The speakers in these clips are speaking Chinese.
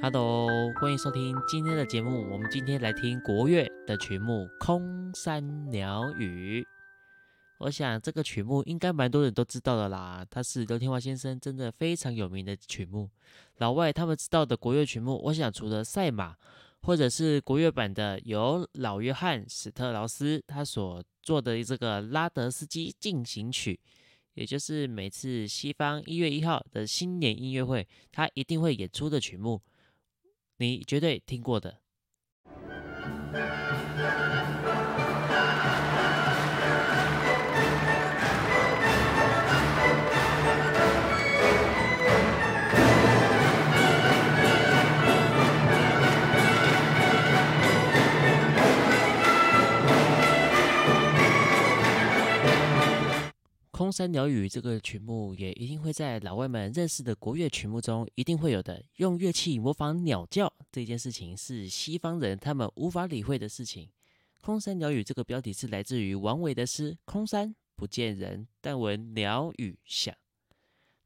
Hello，欢迎收听今天的节目。我们今天来听国乐的曲目《空山鸟语》。我想这个曲目应该蛮多人都知道的啦，它是刘天华先生真的非常有名的曲目。老外他们知道的国乐曲目，我想除了赛马，或者是国乐版的由老约翰史特劳斯他所做的这个拉德斯基进行曲。也就是每次西方一月一号的新年音乐会，他一定会演出的曲目，你绝对听过的。空山鸟语这个曲目也一定会在老外们认识的国乐曲目中一定会有的。用乐器模仿鸟叫这件事情是西方人他们无法理会的事情。空山鸟语这个标题是来自于王维的诗《空山不见人，但闻鸟语响》。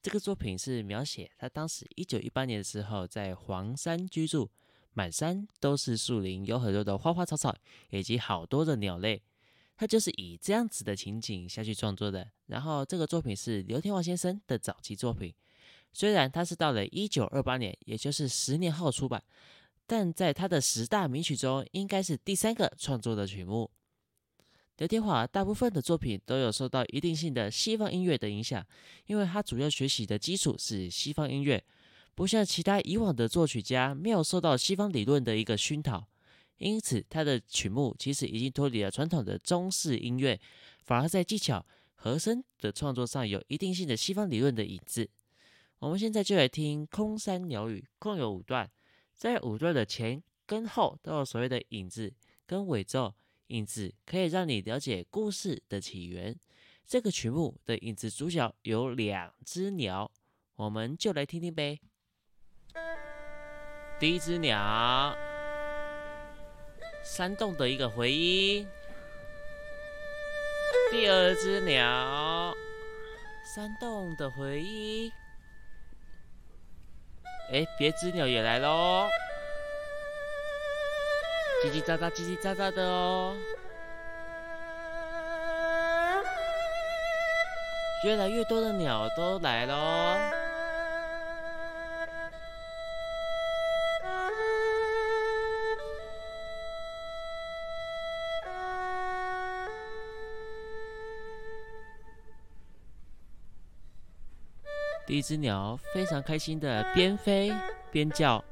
这个作品是描写他当时一九一八年的时候在黄山居住，满山都是树林，有很多的花花草草以及好多的鸟类。他就是以这样子的情景下去创作的。然后这个作品是刘天王先生的早期作品，虽然他是到了一九二八年，也就是十年后出版，但在他的十大名曲中，应该是第三个创作的曲目。刘天华大部分的作品都有受到一定性的西方音乐的影响，因为他主要学习的基础是西方音乐，不像其他以往的作曲家没有受到西方理论的一个熏陶。因此，他的曲目其实已经脱离了传统的中式音乐，反而在技巧、和声的创作上有一定性的西方理论的影子。我们现在就来听《空山鸟语》，共有五段，在五段的前跟后都有所谓的影子跟尾奏。影子可以让你了解故事的起源。这个曲目的影子主角有两只鸟，我们就来听听呗。第一只鸟。山洞的一个回音。第二只鸟，山洞的回音。哎，别只鸟也来喽！叽叽喳喳，叽叽喳喳的哦。越来越多的鸟都来喽。第一只鸟非常开心的边飞边叫。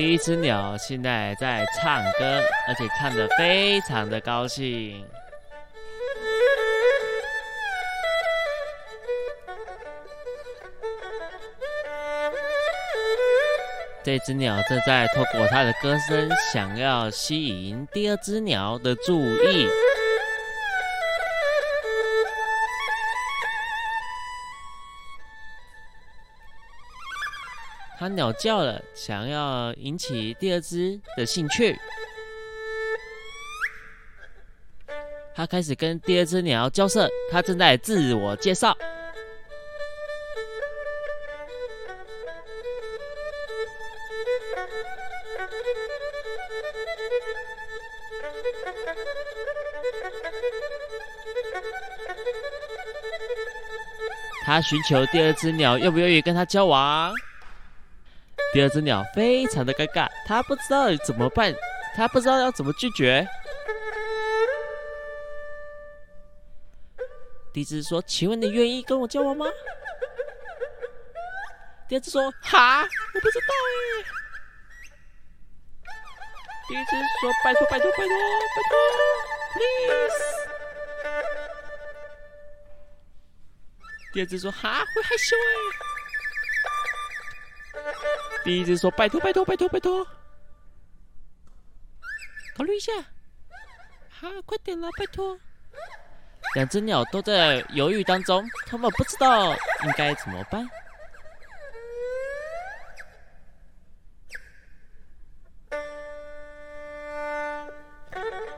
第一只鸟现在在唱歌，而且唱得非常的高兴。这只鸟正在透过它的歌声，想要吸引第二只鸟的注意。它鸟叫了，想要引起第二只的兴趣。它开始跟第二只鸟交涉，它正在自我介绍。它寻求第二只鸟愿不愿意跟它交往。第二只鸟非常的尴尬，它不知道怎么办，它不知道要怎么拒绝。第一只说：“请问你愿意跟我交往吗？”第二只说：“哈，我不知道哎。”第一只说：“拜托拜托拜托拜托，please。”第二只说：“哈，会害羞哎。”第一只说：“拜托，拜托，拜托，拜托，考虑一下。”哈，快点啦，拜托！两只鸟都在犹豫当中，他们不知道应该怎么办。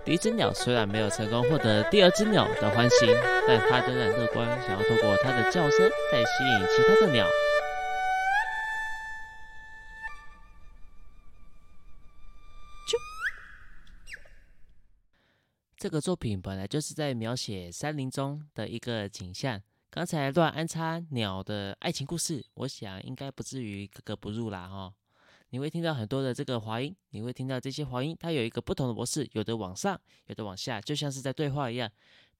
第一只鸟虽然没有成功获得第二只鸟的欢心，但它仍然乐观，想要透过它的叫声再吸引其他的鸟。这个作品本来就是在描写山林中的一个景象。刚才乱安插鸟的爱情故事，我想应该不至于格格不入啦，哈。你会听到很多的这个滑音，你会听到这些滑音，它有一个不同的模式，有的往上，有的往下，就像是在对话一样。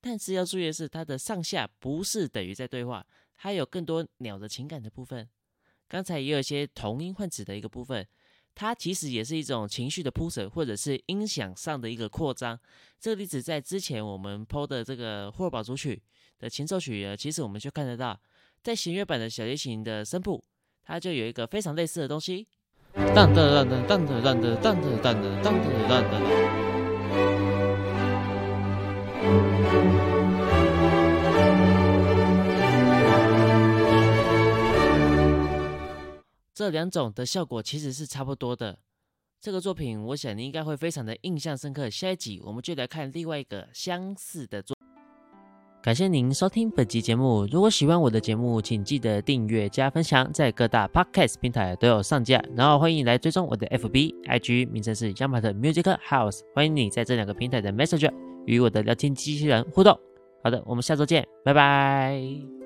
但是要注意的是，它的上下不是等于在对话，它有更多鸟的情感的部分。刚才也有一些同音换指的一个部分，它其实也是一种情绪的铺陈，或者是音响上的一个扩张。这个例子在之前我们播的这个霍尔堡组曲的前奏曲，其实我们就看得到，在弦乐版的小提琴的声部，它就有一个非常类似的东西。当的当的当的当的当的当的当的当这两种的效果其实是差不多的。这个作品，我想你应该会非常的印象深刻。下一集我们就来看另外一个相似的作。感谢您收听本集节目。如果喜欢我的节目，请记得订阅加分享，在各大 podcast 平台都有上架。然后欢迎来追踪我的 FB、IG，名称是 Yamaha 的 Music House。欢迎你在这两个平台的 Messenger 与我的聊天机器人互动。好的，我们下周见，拜拜。